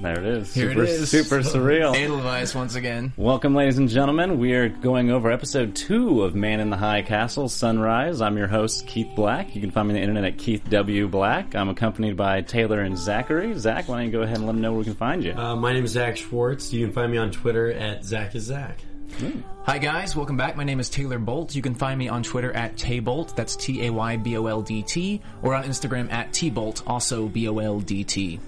There it is. Here it super, is. Super surreal. Edelweiss once again. Welcome, ladies and gentlemen. We are going over episode two of Man in the High Castle Sunrise. I'm your host, Keith Black. You can find me on the internet at Keith W. Black. I'm accompanied by Taylor and Zachary. Zach, why don't you go ahead and let them know where we can find you? Uh, my name is Zach Schwartz. You can find me on Twitter at Zach is Zach. Hi guys, welcome back. My name is Taylor Boldt. You can find me on Twitter at Tayboldt, that's T A Y B O L D T, or on Instagram at T Boldt, also B O L D T.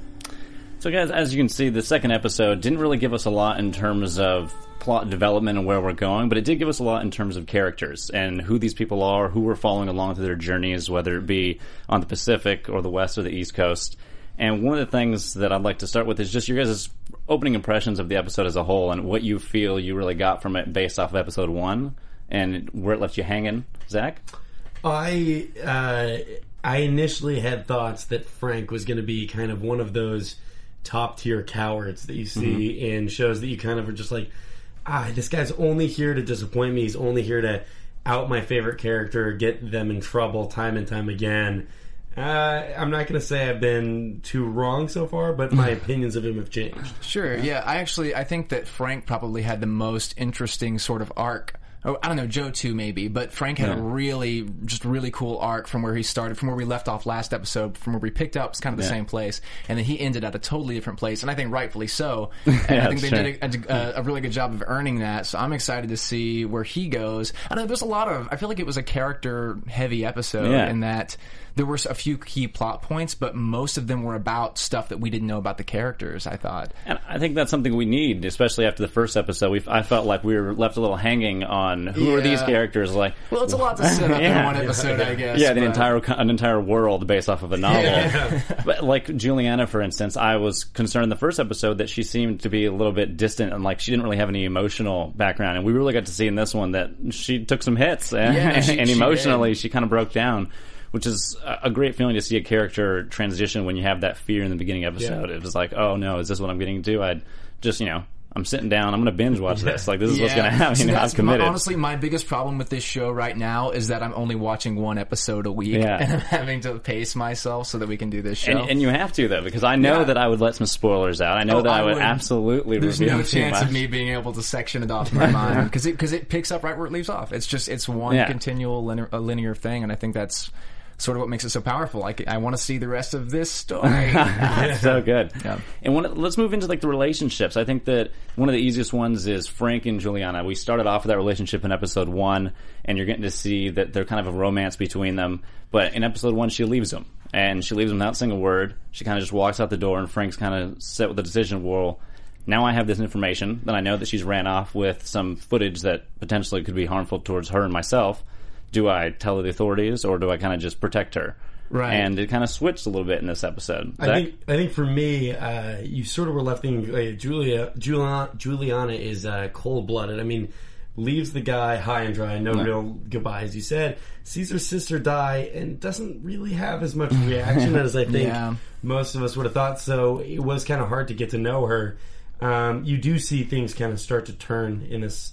So, guys, as you can see, the second episode didn't really give us a lot in terms of plot development and where we're going, but it did give us a lot in terms of characters and who these people are, who we're following along through their journeys, whether it be on the Pacific or the West or the East Coast. And one of the things that I'd like to start with is just your guys' opening impressions of the episode as a whole and what you feel you really got from it based off of episode one and where it left you hanging. Zach? I uh, I initially had thoughts that Frank was going to be kind of one of those top tier cowards that you see in shows that you kind of are just like, ah, this guy's only here to disappoint me. He's only here to out my favorite character, get them in trouble time and time again. Uh, I'm not going to say I've been too wrong so far, but my opinions of him have changed. Sure, yeah. I actually, I think that Frank probably had the most interesting sort of arc. Oh, I don't know, Joe too, maybe, but Frank had a really, just really cool arc from where he started, from where we left off last episode, from where we picked up, it's kind of the Yeah. same place, and then he ended at a totally different place, and I think rightfully so. And I think they sure. did a, a, a really good job of earning that, so I'm excited to see where he goes. I know there's a lot of, I feel like it was a character heavy episode Yeah. in that there were a few key plot points, but most of them were about stuff that we didn't know about the characters, I thought. And I think that's something we need, especially after the first episode. We I felt like we were left a little hanging on who are these characters? Like, Well, it's a lot to set up Yeah. in one episode, I guess. yeah, the but- entire an entire world based off of a novel. but like Juliana, for instance, I was concerned in the first episode that she seemed to be a little bit distant and like she didn't really have any emotional background. And we really got to see in this one that she took some hits and, Yeah, she- and emotionally did. she kind of broke down. Which is a great feeling to see a character transition when you have that fear in the beginning episode. It was like, oh no, is this what I'm getting to? I'd just, you know, I'm sitting down. I'm going to binge watch this. Like this is what's going to happen. You know, I'm committed. My, honestly, my biggest problem with this show right now is that I'm only watching one episode a week, Yeah. and I'm having to pace myself so that we can do this show. And, and you have to though, because I know Yeah. that I would let some spoilers out. I know Oh, that I I would, would. absolutely There's no chance of me being able to section it off my mind because it because it picks up right where it leaves off. It's just it's one Yeah. continual linear, a linear thing, and I think that's sort of what makes it so powerful. Like I want to see the rest of this story. It's so good. Yeah. And one, let's move into like the relationships. I think that one of the easiest ones is Frank and Juliana. We started off with that relationship in episode one, and you're getting to see that they're kind of a romance between them. But in episode one, she leaves him, and she leaves him without saying a word. She kind of just walks out the door, and Frank's kind of set with the decision. Well, now I have this information. Then I know that she's ran off with some footage that potentially could be harmful towards her and myself. Do I tell the authorities, or do I kind of just protect her? Right. And it kind of switched a little bit in this episode. I think I think for me, uh, you sort of were left thinking like, Julia Juliana, Juliana is uh, cold blooded. I mean, leaves the guy high and dry, no, real goodbye, as you said. Sees her sister die and doesn't really have as much reaction as I think Yeah. most of us would have thought. So it was kind of hard to get to know her. Um, you do see things kind of start to turn in this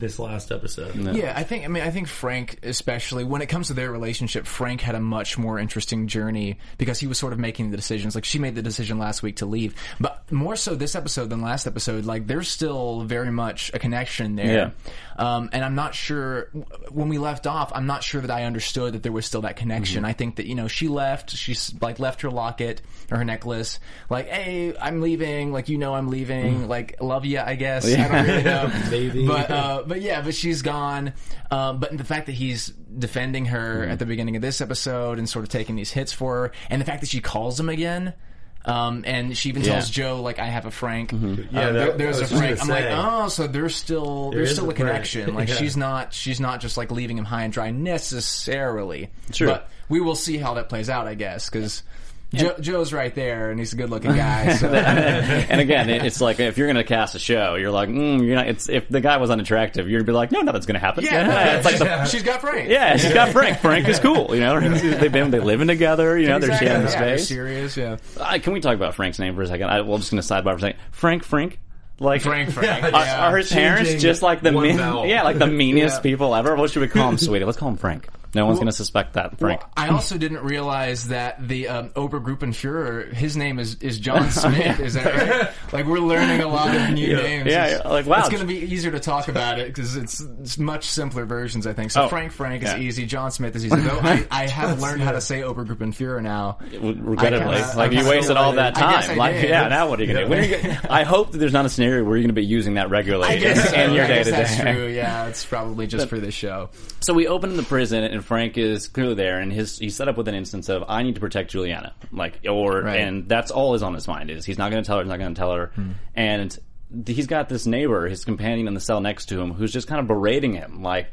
this last episode. Yeah, I think. I mean, I think Frank, especially when it comes to their relationship, Frank had a much more interesting journey because he was sort of making the decisions. Like she made the decision last week to leave, but more so this episode than last episode. Like there's still very much a connection there. Um, and I'm not sure when we left off. I'm not sure that I understood that there was still that connection. I think that you know she left. She's like left her locket or her necklace. Like, hey, I'm leaving. Like you know, I'm leaving. Like, love you. I guess. I don't really know. Maybe. But uh, but yeah, but she's gone. Um, but the fact that he's defending her at the beginning of this episode and sort of taking these hits for her, and the fact that she calls him again. Um, and she even tells Yeah. Joe like I have a Frank. Yeah, Uh, that- there- there's I a was just Frank. I'm gonna like, oh, so there's still there's still a a connection. Like Yeah. she's not she's not just like leaving him high and dry necessarily. Sure. But we will see how that plays out, I guess, because. Joe, Joe's right there, and he's a good-looking guy. So and again, it, it's like if you're going to cast a show, you're like, mm, you're not. It's if the guy was unattractive, you'd be like, no, nothing's going to happen. yeah, it's like the, she's got Frank. yeah, she's got Frank. Frank is cool. You know, they've been they living together. You know, they're sharing the Yeah, space. serious. Yeah, Uh, can we talk about Frank's name for a second? I, well, I'm just going to sidebar for a second. Frank, Frank, like Frank. Frank. Yeah, Are, yeah. are his parents Changing just like the one mean, vowel. yeah, like the meanest Yeah. people ever? What should we call him, sweetie? Let's call him Frank. No one's going to suspect that, Frank. Well, I also didn't realize that the um, Obergruppenführer, his name is, is John Smith. Is that right? Like we're learning a lot of new names. Yeah, It's- like, wow. It's going to be easier to talk about it because it's, it's much simpler versions, I think. So Oh, Frank Frank is easy. John Smith is easy. Though I, I have learned how to say Obergruppenführer now. regrettably. I kinda- like I you wasted all that time. I like did. yeah, now what are you do? Are you gonna, I hope that there's not a scenario where you're gonna be using that regularly in, in your day to that's true. Yeah, it's probably just for this show. So we open in the prison, and Frank is clearly there, and his he's set up with an instance of I need to protect Juliana, like or Right. and that's all is on his mind is he's not going to tell her, he's not going to tell her, and he's got this neighbor, his companion in the cell next to him, who's just kind of berating him, like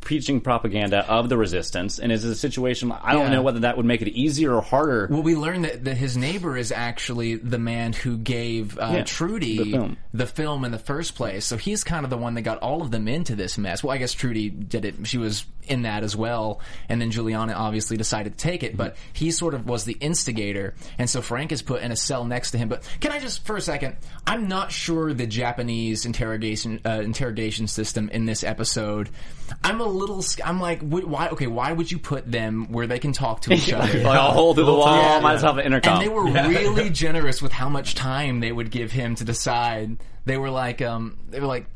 preaching propaganda of the resistance, and is a situation I don't Yeah. know whether that would make it easier or harder. Well, we learned that, that his neighbor is actually the man who gave uh, Yeah, Trudy the film. The film in the first place. So he's kind of the one that got all of them into this mess. Well, I guess Trudy did it. She was in that as well. And then Juliana obviously decided to take it, but he sort of was the instigator. And so Frank is put in a cell next to him. But can I just, for a second, I'm not sure the Japanese interrogation, uh, interrogation system in this episode. I'm a little, I'm like, why, okay, why would you put them where they can talk to each other? like a hole through the wall, Yeah. might as well have an intercom. And they were really generous with how much time they would give him to decide. They were like, um, they were like,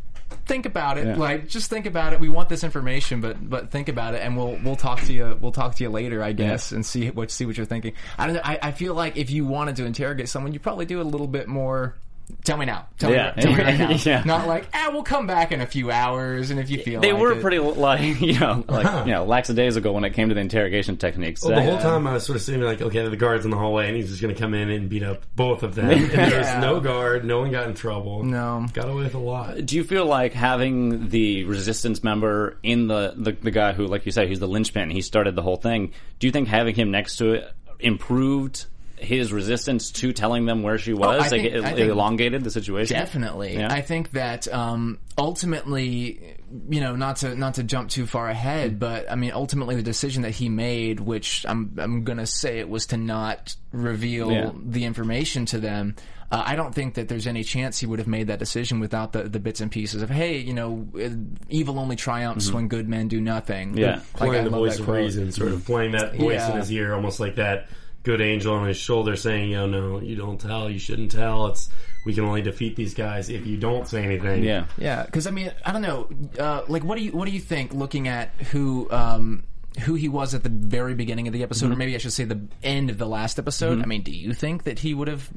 think about it. Yeah. Like, just think about it. We want this information, but but think about it, and we'll we'll talk to you. We'll talk to you later, I guess, and see what see what you're thinking. I don't know. I, I feel like if you wanted to interrogate someone, you probably do it a little bit more. Tell me now. Tell Yeah. me. Tell me right now. Yeah. Not like, ah, we'll come back in a few hours, and if you feel like they like were it. pretty like you know like you know lackadaisical when it came to the interrogation techniques. Well, the They- whole time I was sort of sitting like, okay, the guard's in the hallway, and he's just going to come in and beat up both of them. And there's Yeah. no guard, no one got in trouble. No. got away with a lot. Do you feel like having the resistance member in the, the the guy who, like you said, he's the linchpin, he started the whole thing. Do you think having him next to it improved his resistance to telling them where she was? Oh, like think- it, it elongated the situation. Definitely. Yeah. I think that um, ultimately, you know, not to not to jump too far ahead, but I mean, ultimately, the decision that he made, which I'm I'm gonna say it was to not reveal Yeah. the information to them. Uh, I don't think that there's any chance he would have made that decision without the, the bits and pieces of, hey, you know, uh, evil only triumphs when good men do nothing. Mm-hmm. Yeah. Like, I Playing the voice of quote. reason, sort of playing that voice in his ear, almost like that good angel on his shoulder saying, "Yo, no, you don't tell, you shouldn't tell. It's we can only defeat these guys if you don't say anything." Yeah. Yeah, because I mean, I don't know. Uh, like, what do you what do you think? Looking at who um, who he was at the very beginning of the episode, or maybe I should say the end of the last episode. I mean, do you think that he would have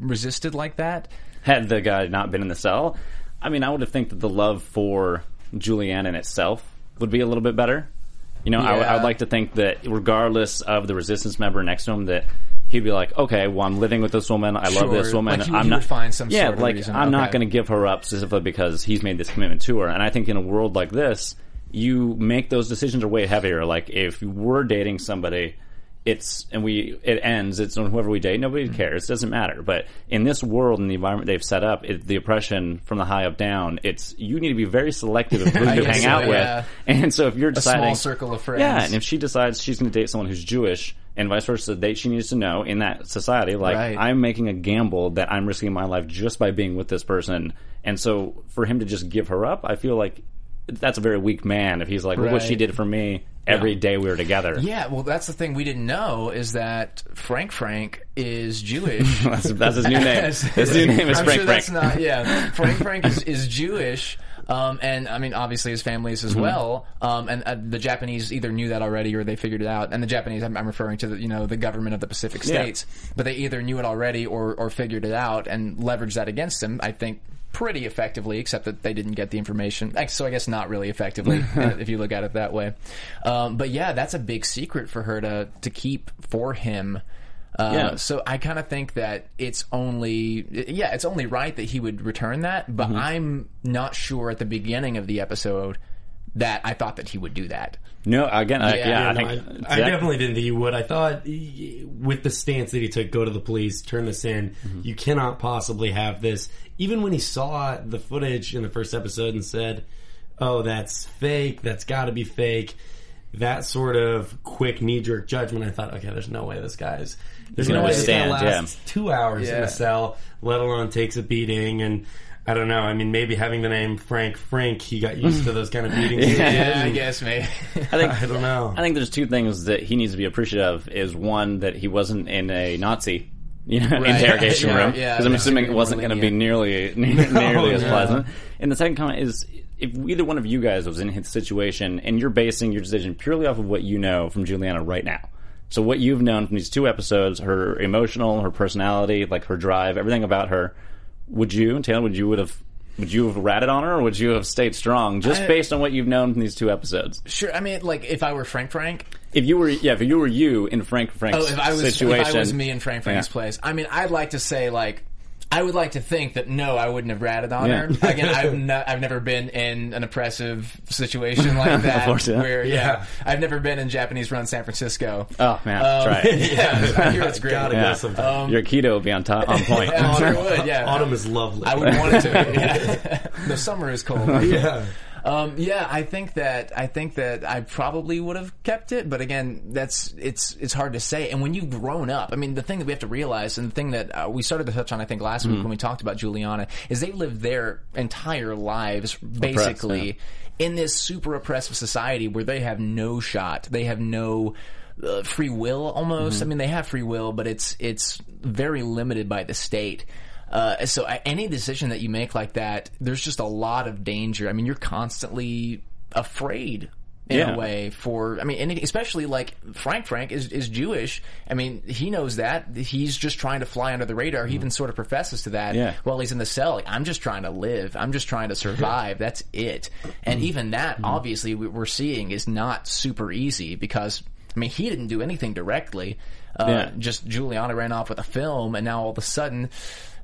resisted like that? Had the guy not been in the cell, I mean, I would have think that the love for Julianne in itself would be a little bit better. You know, I, would- would like to think that regardless of the resistance member next to him, that he'd be like, okay, well, I'm living with this woman. I love this woman. Like he- I'm he not find some yeah, like reason. I'm not going to give her up specifically because he's made this commitment to her. And I think in a world like this, you make those decisions are way heavier. Like if we're dating somebody. It's and we it ends. It's on whoever we date. Nobody Mm-hmm. cares. It doesn't matter. But in this world and the environment they've set up, it, the oppression from the high up down. It's you need to be very selective of who you hang so, out yeah. with. And so if you're A deciding small circle of friends. yeah, and if she decides she's going to date someone who's Jewish and vice versa, that she needs to know in that society, like Right. I'm making a gamble that I'm risking my life just by being with this person. And so for him to just give her up, I feel like that's a very weak man if he's like, look what she did for me every day we were together. Yeah, well, that's the thing we didn't know is that Frank Frank is Jewish. That's, that's his new name. His new name is I'm Frank sure Frank. That's not, yeah, Frank Frank is, is Jewish. Um, and I mean, obviously, his family is as Mm-hmm. well. Um, and uh, the Japanese either knew that already or they figured it out. And the Japanese, I'm, I'm referring to the you know the government of the Pacific Yeah. states, but they either knew it already or or figured it out and leveraged that against him. I think pretty effectively, except that they didn't get the information. So I guess not really effectively if you look at it that way. Um, but yeah, that's a big secret for her to to keep for him. Uh, Yeah. So I kind of think that it's only, yeah, it's only right that he would return that, but I'm not sure at the beginning of the episode that I thought that he would do that. No, again, I, Yeah, yeah, yeah, I No, think I, I definitely didn't think he would. I thought he- with the stance that he took, go to the police, turn this in. Mm-hmm. You cannot possibly have this. Even when he saw the footage in the first episode and said, "Oh, that's fake. That's got to be fake." That sort of quick knee jerk judgment. I thought, okay, there's no way this guy's. There's no way this guy withstand, yeah. lasts two hours in a cell, let alone takes a beating and. I don't know. I mean, maybe having the name Frank Frank, he got used to those kind of beatings. as Yeah, I guess maybe. I think I don't know. I think there's two things that he needs to be appreciative of. Is one that he wasn't in a Nazi, you know, interrogation Yeah, room yeah, because I'm yeah. assuming it wasn't going to be lenient. nearly oh, nearly as no. pleasant. And the second comment is, if either one of you guys was in his situation and you're basing your decision purely off of what you know from Juliana right now. So what you've known from these two episodes, her emotional, her personality, like her drive, everything about her, would you, Taylor, would you would have would you have ratted on her or would you have stayed strong just I- based on what you've known from these two episodes? Sure. I mean, like if I were Frank Frank, If you were, yeah, if you were you in Frank Frank's oh, if I was situation, if I was me in Frank Frank's Yeah. place, I mean, I'd like to say like. I would like to think that no, I wouldn't have ratted on Yeah. her. Again, I've, no, I've never been in an oppressive situation like that. course, yeah. Where, yeah, Yeah. I've never been in Japanese run San Francisco. Oh man, Um, try it. yeah, I hear it's great. Gotta Yeah. go sometime. Your keto would be on top, on point. Yeah, Autumn would, yeah. Autumn is lovely. I would want it to. be, Yeah. the summer is cold. yeah. Um, yeah, I think that I think that I probably would have kept it, but again, that's it's it's hard to say. And when you've grown up, I mean, the thing that we have to realize, and the thing that uh, we started to touch on, I think last week when we talked about Juliana, is they lived their entire lives basically in this super oppressive society where they have no shot, they have no. Uh, free will almost. I mean, they have free will, but it's it's very limited by the state. Uh, so any decision that you make like that, there's just a lot of danger. I mean, you're constantly afraid in Yeah. a way for. I mean, and especially like Frank. Frank is is Jewish. I mean, he knows that he's just trying to fly under the radar. He even sort of professes to that Yeah. while he's in the cell. Like, I'm just trying to live. I'm just trying to survive. That's it. And even that, obviously, we- we're seeing is not super easy because. I mean, he didn't do anything directly. Uh, Yeah. Just Juliana ran off with a film, and now all of a sudden,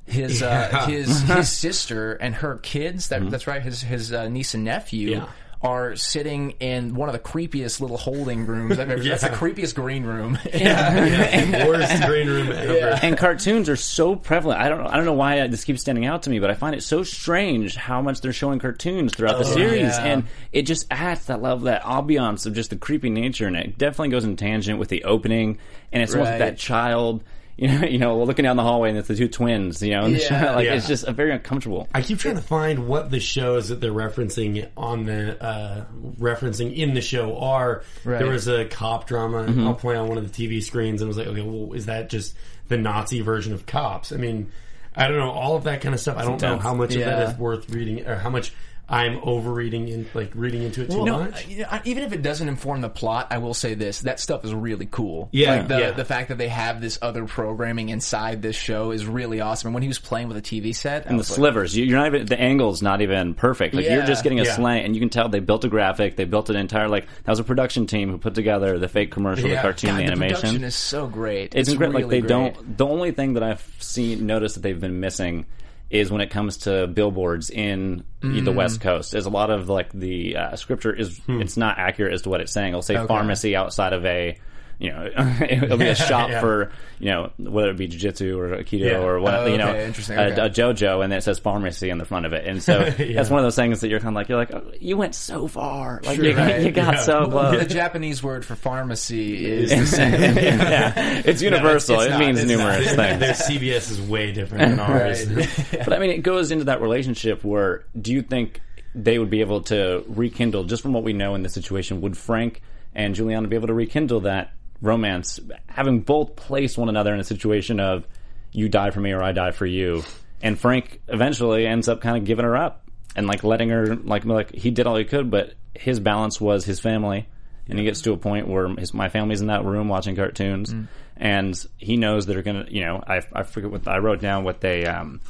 his uh, his his sister and her kids. That, That's right. His his uh, niece and nephew. Yeah. Are sitting in one of the creepiest little holding rooms I've ever. That's the creepiest green room. Yeah. Worst green room ever. and cartoons are so prevalent. I don't know. I don't know why this keeps standing out to me, but I find it so strange how much they're showing cartoons throughout the series, yeah. and it just adds that level, that ambiance of just the creepy nature, and it definitely goes in tangent with the opening, and it's almost Right. that child. You know, you know, looking down the hallway and it's the two twins. You know, and the Yeah. child, like Yeah. it's just a very uncomfortable. I keep trying to find what the shows that they're referencing on the uh, referencing in the show are. Right. There was a cop drama. Mm-hmm. I'll play on one of the TV screens and I was like, okay, well, is that just the Nazi version of Cops? I mean, I don't know all of that kind of stuff. I don't know how much of Yeah. that is worth reading or how much I'm overreading in like reading into it too No, much. you know, I- even if it doesn't inform the plot, I will say this: that stuff is really cool. Yeah, like the yeah. the fact that they have this other programming inside this show is really awesome. And when he was playing with a TV set, And the was like, slivers, you- you're not even the angle's not even perfect. Like you're just getting a Yeah. slant, and you can tell they built a graphic, they built an entire like that was a production team who put together the fake commercial, the cartoon, God, the the animation. production is so great. it's, incredible. really like they great. don't. The only thing that I've seen noticed that they've been missing is when it comes to billboards in the Mm. West Coast. Is a lot of like the uh, scripture is it's not accurate as to what it's saying. It'll say Okay. pharmacy outside of a. You know, it'll be a shop Yeah. for you know whether it be jiu-jitsu or aikido Yeah. or what Oh, you know okay, interesting, a, okay. a JoJo, and then it says pharmacy on the front of it, and so that's one of those things that you're kind of like you're like oh, you went so far, like you, right. you got Yeah. so Well, the close. Japanese word for pharmacy is the same. yeah, it's universal. it's it not, means it's numerous not. things. Their CVS is way different than ours. But I mean, it goes into that relationship where do you think they would be able to rekindle, just from what we know in this situation, would Frank and Juliana be able to rekindle that romance, having both placed one another in a situation of you die for me or I die for you, and Frank eventually ends up kind of giving her up and like letting her like like he did all he could, but his balance was his family, and he gets to a point where his my family's in that room watching cartoons, Mm. and he knows that they're gonna you know I I forget what I wrote down what they um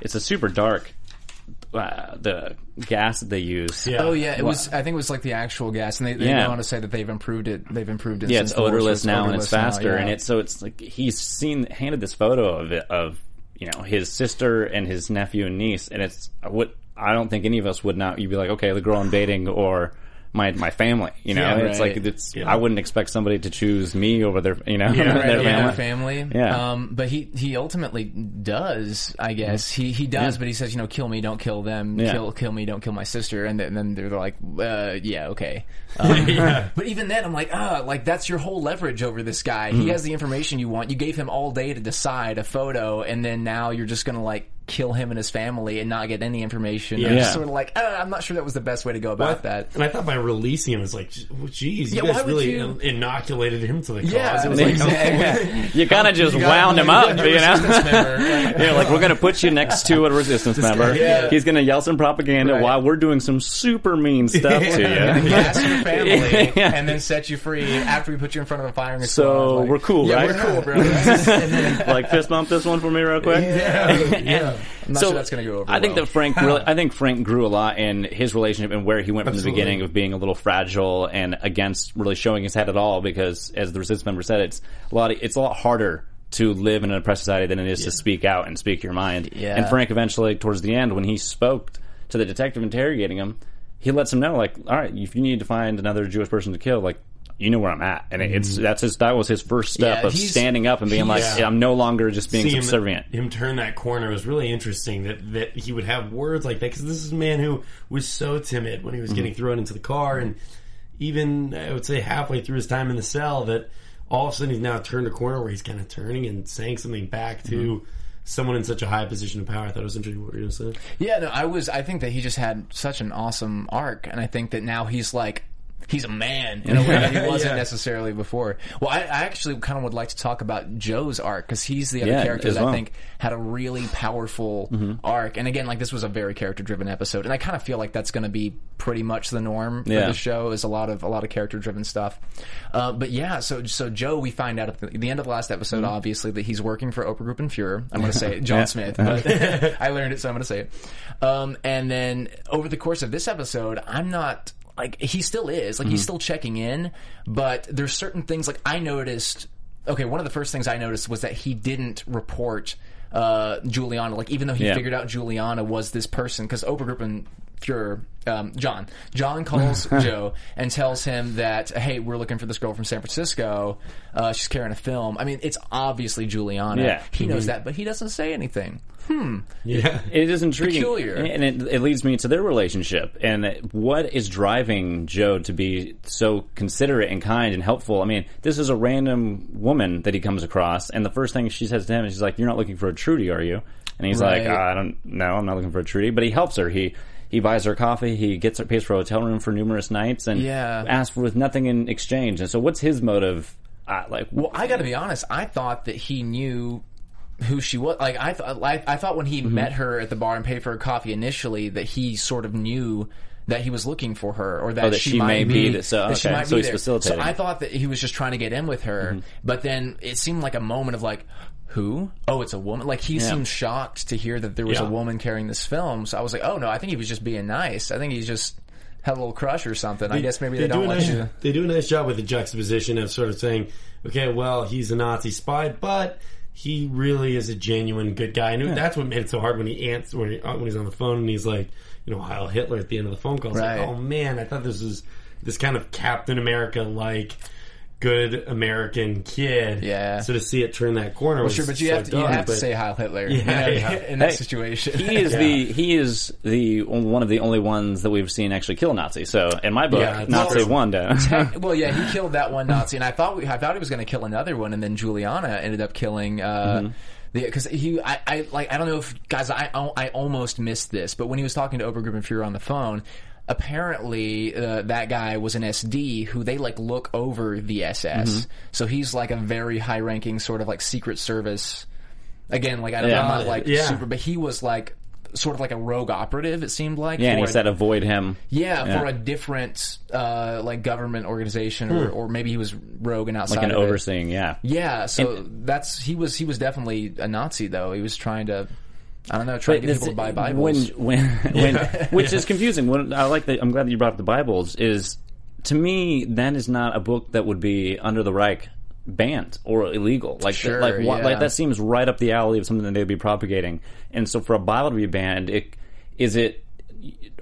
it's a super dark uh, the gas that they use Yeah. Oh yeah, it was. I think it was like the actual gas, and they, they Yeah. go on to say that they've improved it. They've improved it. Yeah, since it's the war, so odorless now and it's odorless now, faster, yeah. and it's so it's like he's seen handed this photo of it of you know his sister and his nephew and niece, and it's what I don't think any of us would not. You'd be like, okay, the girl I'm dating or my my family, you know, Yeah, it's right. like it's. Yeah. I wouldn't expect somebody to choose me over their you know Yeah, their right, yeah, family. family. Yeah. Um, but he he ultimately does. I guess he he does, Yeah. but he says, you know, kill me, don't kill them. Yeah. Kill kill me, don't kill my sister. And then, and then they're like, uh, yeah, okay. Um, But even then, I'm like, ah, like that's your whole leverage over this guy. Mm-hmm. He has the information you want. You gave him all day to decide a photo, and then now you're just gonna like kill him and his family and not get any information. Yeah. You're just sort of like, ah, I'm not sure that was the best way to go Well, about that. And I thought by releasing him, it's like, oh, geez, you Yeah, why guys would really you- inoculated him to the cause. Yeah, it was like, exactly. you kind of just You wound him you up, got your you know. resistance? Yeah, like we're gonna put you next to a resistance member. yeah. He's gonna yell some propaganda Right. while we're doing some super mean stuff to you. gas your family Yeah. and then set you free after we put you in front of a firing squad. So Like, we're cool, yeah, right? we're cool, bro. like fist bump this one for me real quick. yeah. I'm not so sure that's going to go over. I think that Frank really, I think Frank grew a lot in his relationship and where he went from Absolutely. the beginning of being a little fragile and against really showing his head at all because as the resistance member said, it's a lot, it's a lot harder to live in an oppressed society than it is to speak out and speak your mind. Yeah. And Frank eventually, towards the end, when he spoke to the detective interrogating him, he lets him know, like, all right, if you need to find another Jewish person to kill, like, you know where I'm at, and it's mm-hmm. that's his that was his first step Yeah, of he's- standing up and being like, he's- I'm no longer just being See him- subservient. Him, turn that corner was really interesting. That that he would have words like that because this is a man who was so timid when he was mm-hmm. getting thrown into the car, and even I would say halfway through his time in the cell, that all of a sudden he's now turned a corner where he's kind of turning and saying something back to mm-hmm. someone in such a high position of power. I thought it was interesting what you were going to say. Yeah, no, I was. I think that he just had such an awesome arc, and I think that now he's like. He's a man in a way that he wasn't Yeah. necessarily before. Well, I, I actually kind of would like to talk about Joe's arc because he's the other Yeah, character that well. I think had a really powerful arc. And again, like this was a very character-driven episode, and I kind of feel like that's going to be pretty much the norm for the show is a lot of a lot of character-driven stuff. Uh, but yeah, so so Joe, we find out at the, the end of the last episode, obviously that he's working for Obergruppenführer. I'm going to say it, John Yeah. Smith, but I learned it, so I'm going to say it. Um, and then over the course of this episode, I'm not like he still is like he's still checking in, but there's certain things like I noticed. Okay, one of the first things I noticed was that he didn't report uh, Juliana. Like even though he Yeah. figured out Juliana was this person, because Oprah Group and Fuhrer, um, John, John calls Joe and tells him that hey, we're looking for this girl from San Francisco. Uh, she's carrying a film. I mean, it's obviously Juliana. Yeah. he knows that, but he doesn't say anything. Hmm. Yeah. It is intriguing, Peculiar. and it, it leads me to their relationship and what is driving Joe to be so considerate and kind and helpful. I mean, this is a random woman that he comes across, and the first thing she says to him is, "She's like, you're not looking for a Trudy, are you?" And he's like, Right. "I don't know, I'm not looking for a Trudy," but he helps her. He he buys her coffee, he gets her pays for a hotel room for numerous nights, and Yeah. asks for with nothing in exchange. And so, what's his motive? Uh, like, Well, I got to be honest. I thought that he knew who she was. Like I thought, I, I thought when he Mm-hmm. met her at the bar and paid for her coffee initially, that he sort of knew that he was looking for her, or that, Oh, that she, she might may be. be so, that she okay, might so be he's there. facilitating. So I thought that he was just trying to get in with her, Mm-hmm. but then it seemed like a moment of like. Who? Oh, it's a woman. Like he Yeah. seemed shocked to hear that there was Yeah. a woman carrying this film. So I was like, oh no, I think he was just being nice. I think he just had a little crush or something. I guess maybe they, do don't a want nice, you. They do a nice job with the juxtaposition of sort of saying, okay, well, he's a Nazi spy, but he really is a genuine good guy. And that's what made it so hard when he answers when, he, uh, when he's on the phone and he's like, you know, Heil Hitler at the end of the phone call. Right. like, oh man, I thought this was this kind of Captain America like. Good American kid. Yeah. So to see it turn that corner Well, was sure, but you so have to you dark, have to say Heil Hitler. Yeah, you know, yeah. in that Hey, situation. He is the he is the one of the only ones that we've seen actually kill a Nazi. So in my book, Yeah, Nazi awesome. won. Well, yeah, he killed that one Nazi, and I thought we, I thought he was going to kill another one, and then Juliana ended up killing uh, because he, I, I, like, I don't know if guys, I, I almost missed this, but when he was talking to Obergruppenführer on the phone, apparently uh, that guy was an SD who they like look over the SS. Mm-hmm. So he's like a very high ranking sort of like Secret Service. Again, like I don't Yeah. I'm not like Yeah. super, but he was like sort of like a rogue operative. It seemed like. Yeah, and for he a- said avoid him. Yeah, Yeah. for a different uh, like government organization, or, or maybe he was rogue and outside Hmm. Like an of it. overseeing, yeah. Yeah, so that's he was he was definitely a Nazi though. He was trying to, I don't know, trying to get people to buy Bibles. When, when, when, which is confusing. When, I like that. I'm glad that you brought up the Bibles. Is to me that is not a book that would be under the Reich banned or illegal. Like, Sure, like, yeah. like that seems right up the alley of something that they'd be propagating. And so, for a Bible to be banned, it is it.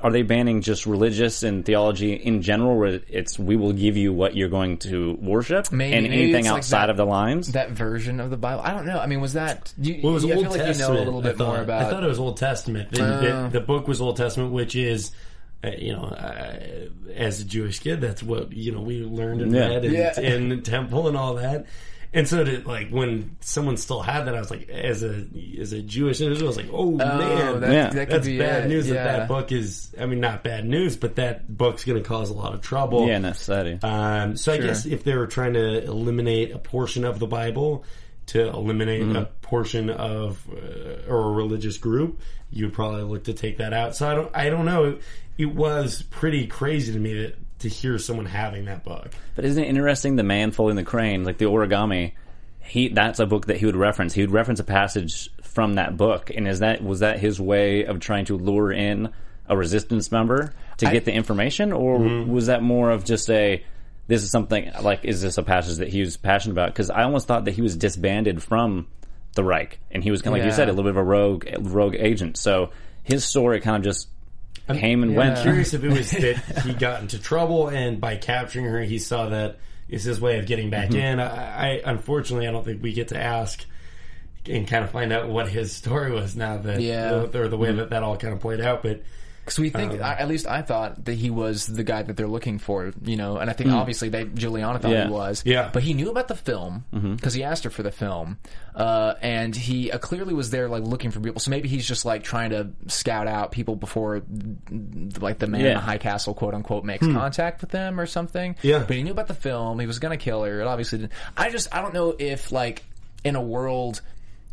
Are they banning just religious and theology in general, where it's we will give you what you're going to worship, Maybe- and maybe anything it's like outside that- of the lines? that version of the Bible. I don't know. I mean, was that? You, Well, it was you- I Old feel like Testament. you know a little bit thought. more about. I thought it was Old Testament. The, Uh. the, the book was Old Testament, which is, uh, you know, uh, as a Jewish kid, that's what you know we learned and Yeah. read and, Yeah. in the temple and all that. And so, to, like when someone still had that, I was like, as a as a Jewish individual, I was like, oh, man, that, Yeah. that could that's be bad it. news. Yeah. That that book is, I mean, not bad news, but that book's going to cause a lot of trouble. yeah, necessity. Um, so I guess if they were trying to eliminate a portion of the Bible to eliminate Mm-hmm. a portion of uh, or a religious group, you would probably look to take that out. So I don't, I don't know. It, it was pretty crazy to me that to hear someone having that book. But isn't it interesting? The man folding the crane, like the origami, he that's a book that he would reference. He would reference a passage from that book, and is that was that his way of trying to lure in a resistance member to get the information, or mm-hmm. was that more of just a this is something like is this a passage that he was passionate about? Because I almost thought that he was disbanded from the Reich, and he was kind of like you said, a little bit of a rogue rogue agent. So his story kind of just came and went. yeah. Curious if it was that he got into trouble and by capturing her, he saw that is his way of getting back Mm-hmm. in. I, I unfortunately, I don't think we get to ask and kind of find out what his story was now that Yeah. the, or the way that that all kind of played out. But Because we think, Um, I, at least I thought that he was the guy that they're looking for, you know, and I think obviously they Juliana thought Yeah. he was, Yeah. But he knew about the film because he asked her for the film, uh, and he uh, clearly was there like looking for people. So maybe he's just like trying to scout out people before, like the man in the high castle, quote unquote, makes contact with them or something. Yeah. but he knew about the film. He was gonna kill her. It obviously didn't. I just I don't know if like in a world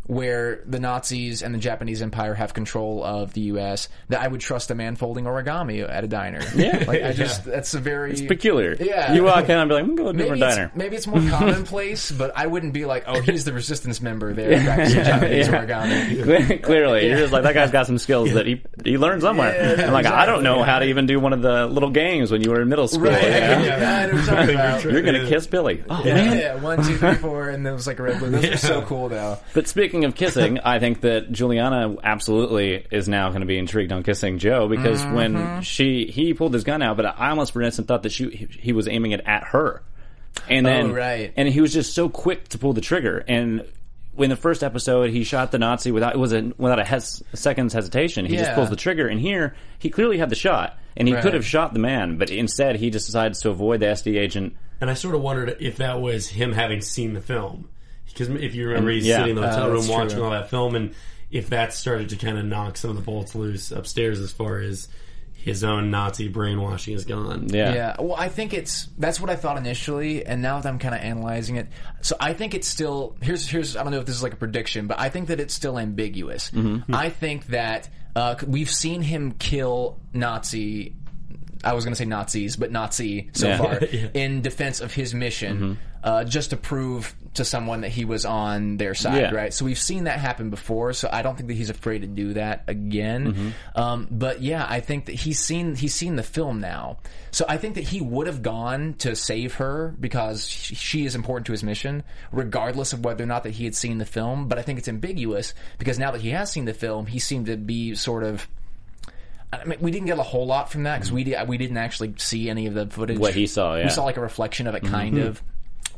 where the Nazis and the Japanese Empire have control of the U.S., that I would trust a man folding origami at a diner. Yeah. like I just that's a very Peculiar. Yeah. You walk in and be like, I'm going to a Maybe different diner. maybe it's more commonplace, but I wouldn't be like, "Oh, he's the resistance member there." practicing Japanese Yeah. origami. Cle- Clearly, you're just like that guy's got some skills that he he learned somewhere. Yeah, and like I don't know how to even do one of the little games when you were in middle school. Right? you know? Yeah, I know what you're talking about. You're gonna kiss Billy. Oh Yeah, man! yeah, one, two, three, four, and then it was like a red blue. Those are so cool, though. But speaking of kissing, I think that Juliana absolutely is now going to be intrigued on kissing Joe because Mm-hmm. when she he pulled his gun out, but I almost for an instant thought that she he, he was aiming it at her, and then Oh, right. and he was just so quick to pull the trigger and. In the first episode, he shot the Nazi without it was a, without a, hes, a second's hesitation. He just pulls the trigger, and here he clearly had the shot, and he Right. could have shot the man, but instead he just decides to avoid the SD agent. and I sort of wondered if that was him having seen the film because if you remember, he's yeah. sitting in the hotel Uh, room watching true. all that film, and if that started to kind of knock some of the bolts loose upstairs as far as his own Nazi brainwashing is gone. Yeah, Yeah, well, I think it's that's what I thought initially, and now that I'm kind of analyzing it, so I think it's still here's here's I don't know if this is like a prediction, but I think that it's still ambiguous. I think that uh, we've seen him kill Nazi. I was going to say Nazis, but Nazi so Yeah. far in defense of his mission, uh, just to prove to someone that he was on their side, Yeah. right? So we've seen that happen before, so I don't think that he's afraid to do that again. Um, but yeah, I think that he's seen he's seen the film now, so I think that he would have gone to save her because she is important to his mission, regardless of whether or not that he had seen the film. But I think it's ambiguous because now that he has seen the film, he seemed to be sort of. I mean, we didn't get a whole lot from that because we di- we didn't actually see any of the footage. What he saw, yeah. we saw like a reflection of it, kind of.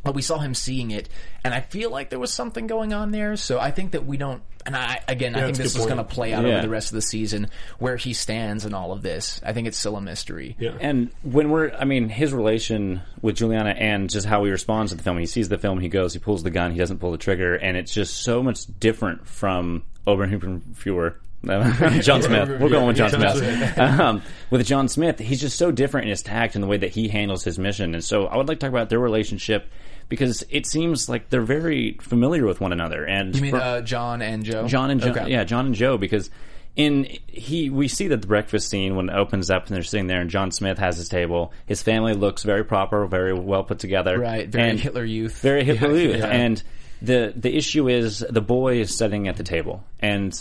But we saw him seeing it, and I feel like there was something going on there. So I think that we don't. and I again, I think this is going to play out Yeah. over the rest of the season where he stands in all of this. I think it's still a mystery. Yeah. And when we're, I mean, his relation with Juliana and just how he responds to the film. When He sees the film, he goes, he pulls the gun, he doesn't pull the trigger, and it's just so much different from Oberhuber. John Smith. We're going with John John Smith. um, with John Smith, he's just so different in his tact and the way that he handles his mission. And so I would like to talk about their relationship because it seems like they're very familiar with one another. And You mean for- uh, John and Joe? John and Joe, Okay. yeah, John and Joe, because in he we see that the breakfast scene when it opens up and they're sitting there and John Smith has his table. His family looks very proper, very well put together, Right, very and Hitler Youth. very Hitler Yeah, Youth, yeah. and the the issue is the boy is sitting at the table and.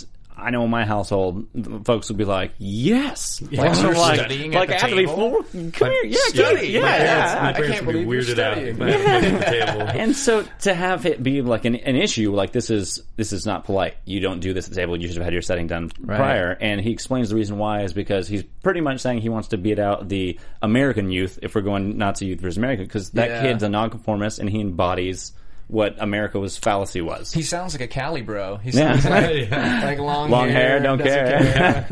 I know in my household, folks would be like, "Yes, like, you're like, studying like at the table? come here, yeah, Study. yeah, My yeah, parents, yeah. my I can't would be believe you're weirded out studying. by looking at the table. And so to have it be like an, an issue, like this is this is not polite. You don't do this at the table. You should have had your setting done prior. And he explains the reason why is because he's pretty much saying he wants to beat out the American youth if we're going Nazi youth versus American because that Yeah. kid's a nonconformist and he embodies what America was fallacy was. He sounds like a Cali bro. He Yeah. sounds like, like long, Long hair, don't doesn't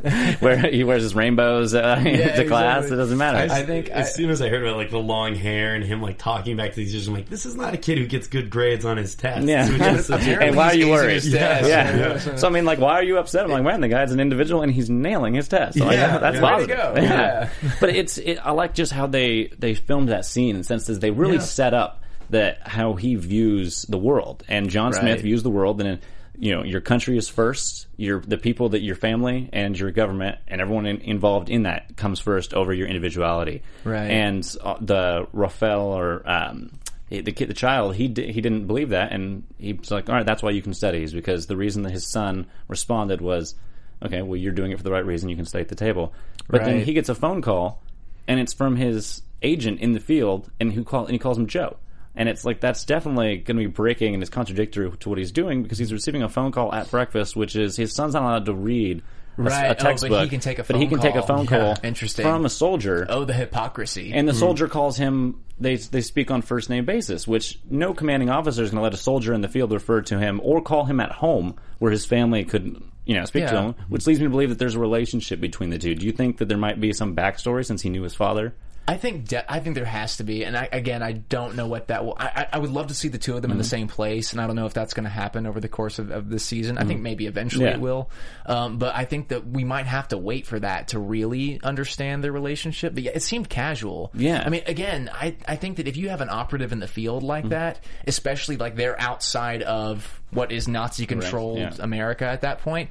care. Where he wears his rainbows uh, to class, it doesn't matter. I think as I- soon as I heard about like the long hair and him like talking back to these teachers, I'm like, this is not a kid who gets good grades on his tests. Yeah. Which is such why are you worried? acing. Yeah. Yeah. So I mean, like, why are you upset? I'm like, man, the guy's an individual and he's nailing his test. So, like, Yeah. that's Yeah. Way to positive. go. Yeah. but it's, it, I like just how they they filmed that scene in the sense that they really Yeah. set up that how he views the world, and John Smith views the world, and you know, your country is first. Your the people that your family and your government and everyone in, involved in that comes first over your individuality. Right. And uh, the Raphael or um, the kid, the child, he di- he didn't believe that, and he's like, "All right, that's why you can study." Is because the reason that his son responded was, "Okay, well, you're doing it for the right reason. You can stay at the table." But then he gets a phone call, and it's from his agent in the field, and who call and he calls him Joe. And it's like that's definitely going to be breaking and it's contradictory to what he's doing because he's receiving a phone call at breakfast, which is his son's not allowed to read a, Right. a Oh, but he can take a but he phone can take a call. phone Yeah. call Interesting. from a soldier. Oh, the hypocrisy. And the hmm. soldier calls him. They they speak on first name basis, which no commanding officer is going to let a soldier in the field refer to him or call him at home where his family could you know speak to him. Which leads me to believe that there's a relationship between the two. Do you think that there might be some backstory since he knew his father? I think de- I think there has to be, and I, again, I don't know what that will. I, I- would love to see the two of them in the mm-hmm. same place, and I don't know if that's going to happen over the course of, of this season. I think mm-hmm. maybe eventually Yeah. it will, um, but I think that we might have to wait for that to really understand their relationship. But yeah, it seemed casual. Yeah. I mean, again, I I think that if you have an operative in the field like mm-hmm. that, especially like they're outside of what is Nazi controlled yeah. America at that point.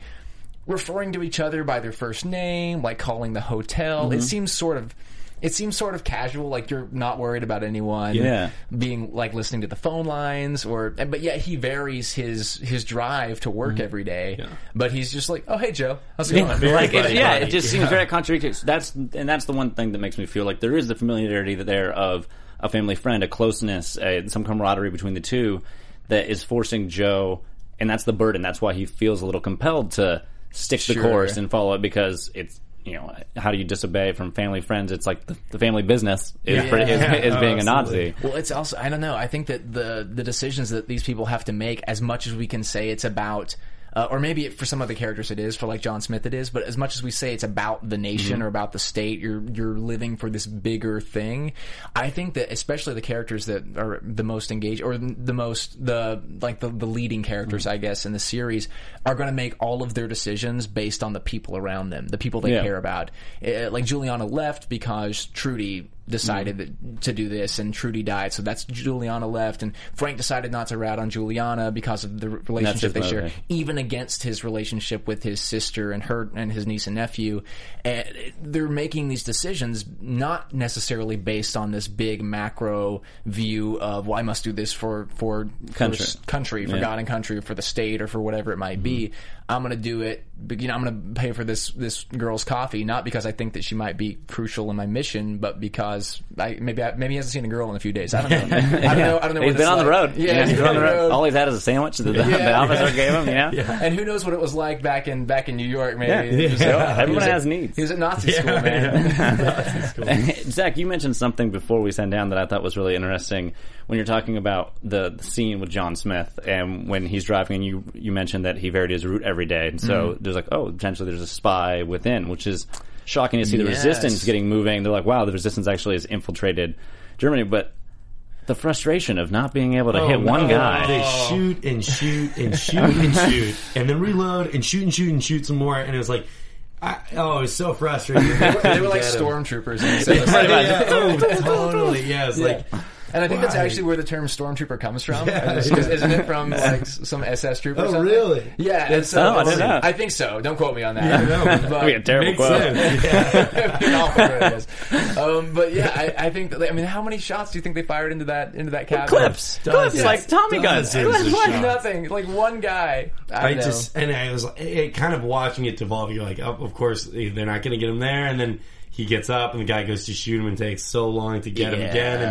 Referring to each other by their first name, like calling the hotel, it seems sort of it seems sort of casual, like you're not worried about anyone Yeah. being like listening to the phone lines or but yet he varies his his drive to work mm-hmm. every day. But he's just like, Oh hey Joe, how's it going? like it, yeah, it just seems very contradictory. So That's and that's the one thing that makes me feel like there is the familiarity that there of a family friend, a closeness, a, some camaraderie between the two that is forcing Joe, and that's the burden. That's why he feels a little compelled to stick the course and follow it because it's. You know, how do you disobey from family friends? It's like the, the family business is, Yeah. pretty, is, is Oh, being a. Nazi. Well, it's also I don't know. I think that the the decisions that these people have to make, as much as we can say it's about. Uh, or maybe it, for some other characters it is. For like John Smith, it is. But as much as we say it's about the nation or about the state, you're you're living for this bigger thing. I think that especially the characters that are the most engaged or the most the like the, the leading characters, I guess, in the series are going to make all of their decisions based on the people around them, the people they Yeah. care about. Uh, like Juliana left because Trudy decided that, to do this, and Trudy died, so that's Juliana left, and Frank decided not to rat on Juliana because of the relationship they share, even against his relationship with his sister and her and his niece and nephew. And they're making these decisions not necessarily based on this big macro view of well, I must do this for for Country. for country, for Yeah. God and country, or for the state, or for whatever it might be. I'm going to do it. You know, I'm going to pay for this this girl's coffee, not because I think that she might be crucial in my mission, but because has I, maybe I, maybe he hasn't seen a girl in a few days. I don't know. I don't know. I don't know. He's what been it's on the road. Yeah, he's been on the road. All he's had is a sandwich that the, the Yeah. officer gave him. Yeah. And who knows what it was like back in back in New York? Maybe Yeah. He was- So, everyone was at- has needs. He was at Nazi school, man. Zach, you mentioned something before we sat down that I thought was really interesting when you're talking about the, the scene with John Smith and when he's driving and you you mentioned that he varied his route every day. And so Mm-hmm. there's like, oh, potentially there's a spy within, which is shocking to see the Yes. resistance getting moving. They're like, wow, the resistance actually has infiltrated Germany, but the frustration of not being able to oh, hit one no. guy. They shoot and shoot and shoot and shoot, and then reload and shoot and shoot and shoot some more. And it was like, I, oh, it was so frustrating. they were like stormtroopers. And, so it's Pretty. Yeah, oh, totally. Yeah, it's like and I think that's Why? actually where the term stormtrooper comes from. Yeah. Because isn't it from like some SS trooper? or Oh, something? really? Yeah. And so Oh, I it's- didn't know. I think so. Don't quote me on that. Yeah, no. But- That'd be a terrible makes quote. sense. Yeah. an awful quote it is. Um, but yeah, I, I think. That, I mean, how many shots do you think they fired into that into that cabin? Clips, clips, Dozens. like Tommy guns. Dozens of Like shots. nothing. Like one guy. I, I know. just and I was it, it kind of watching it devolve. You're like, oh, of course they're not going to get him there, and then he gets up and the guy goes to shoot him and takes so long to get him again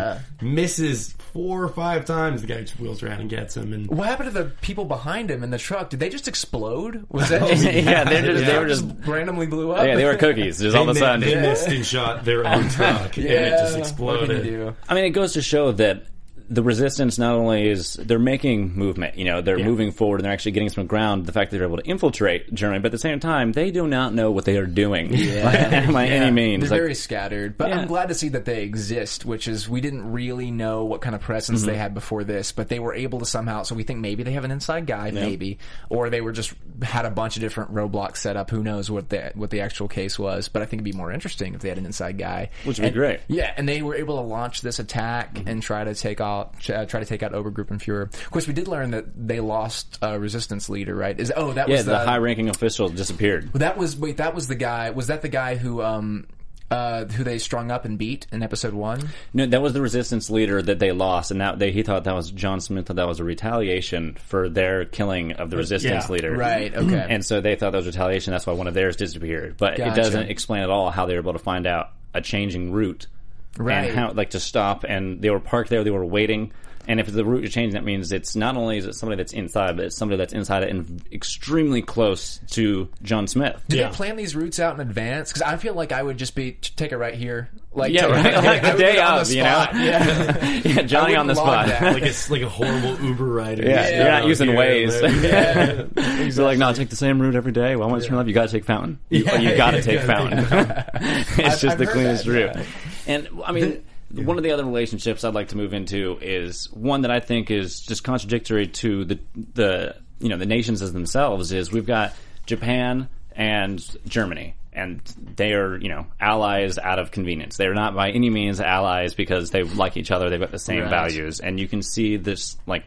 and misses four or five times. The guy just wheels around and gets him. And What happened to the people behind him in the truck? Did they just explode? Was that oh, yeah, they're just, they were just randomly blew up? yeah, they were cookies. Just all of a sudden, they missed and shot their own truck, and it just What exploded. can you do? I mean, it goes to show that the resistance not only is they're making movement, you know, they're moving forward and they're actually getting some ground. The fact that they're able to infiltrate Germany, but at the same time, they do not know what they are doing by any means. They're Like, very scattered, but Yeah. I'm glad to see that they exist. Which is, we didn't really know what kind of presence Mm-hmm. they had before this, but they were able to somehow. So we think maybe they have an inside guy, maybe, or they were just had a bunch of different roadblocks set up. Who knows what the what the actual case was? But I think it'd be more interesting if they had an inside guy, Which would be great. Yeah, and they were able to launch this attack Mm-hmm. and try to take out uh, try to take out Obergruppenführer. Of course, we did learn that they lost a resistance leader, right? Is oh that yeah, was the, high-ranking official disappeared. that was wait. That was the guy. Was that the guy who um uh who they strung up and beat in episode one? No, that was the resistance leader that they lost, and that they, he thought that was John Smith that was a retaliation for their killing of the resistance Yeah. leader. Right. Okay. And so they thought that was retaliation. That's why one of theirs disappeared. But it doesn't explain at all how they were able to find out a changing route Right. and how like to stop. And they were parked there. They were waiting. And if the route is changing, that means it's not only is it somebody that's inside, but it's somebody that's inside it and extremely close to John Smith. Did Yeah. they plan these routes out in advance? Because I feel like I would just be t- take it right here, like Yeah, take- right. I Like the would day be on of, the you know? spot. Yeah. yeah, Johnny on the wouldn't log spot. that. like it's like a horrible Uber rider. Yeah, Just you're not using here and Waze. there. Yeah. They're like, no, take the same route every day. Well, once you turn left, you got to take Fountain. You, Yeah, you got to you take gotta Fountain. it's I've- just I've the heard cleanest that, route. Yeah. And I mean, one of the other relationships I'd like to move into is one that I think is just contradictory to the the you know the nations as themselves. Is we've got Japan and Germany. And they are, you know, allies out of convenience. They're not by any means allies because they like each other. They've got the same Right. values, and you can see this, like,